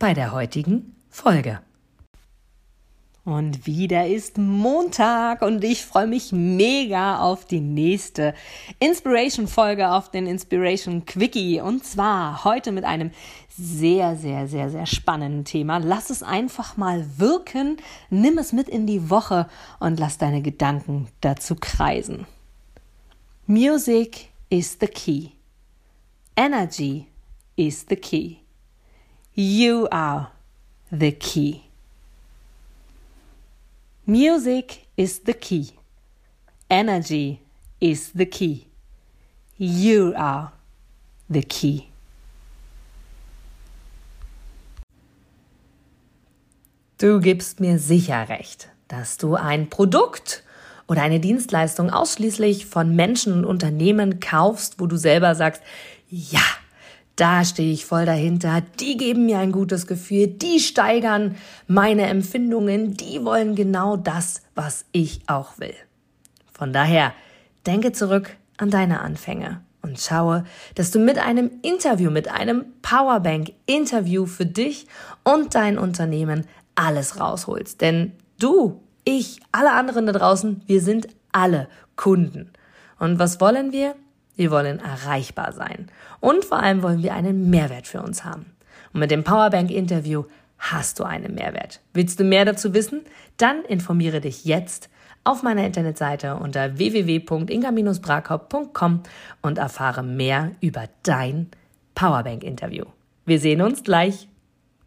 bei der heutigen Folge. Und wieder ist Montag und ich freue mich mega auf die nächste Inspiration-Folge auf den Inspiration Quickie. Und zwar heute mit einem sehr, sehr, sehr, sehr spannenden Thema. Lass es einfach mal wirken, nimm es mit in die Woche und lass deine Gedanken dazu kreisen. Music is the key. Energy is the key. You are the key. Music is the key. Energy is the key. You are the key. Du gibst mir sicher recht, dass du ein Produkt oder eine Dienstleistung ausschließlich von Menschen und Unternehmen kaufst, wo du selber sagst, ja, da stehe ich voll dahinter, die geben mir ein gutes Gefühl, die steigern meine Empfindungen, die wollen genau das, was ich auch will. Von daher, denke zurück an deine Anfänge und schaue, dass du mit einem Interview, mit einem Powerbank-Interview für dich und dein Unternehmen alles rausholst. Denn du, ich, alle anderen da draußen, wir sind alle Kunden. Und was wollen wir? Wir wollen erreichbar sein. Und vor allem wollen wir einen Mehrwert für uns haben. Und mit dem Powerbank-Interview hast du einen Mehrwert. Willst du mehr dazu wissen? Dann informiere dich jetzt auf meiner Internetseite unter www.inga-brakop.com und erfahre mehr über dein Powerbank-Interview. Wir sehen uns gleich.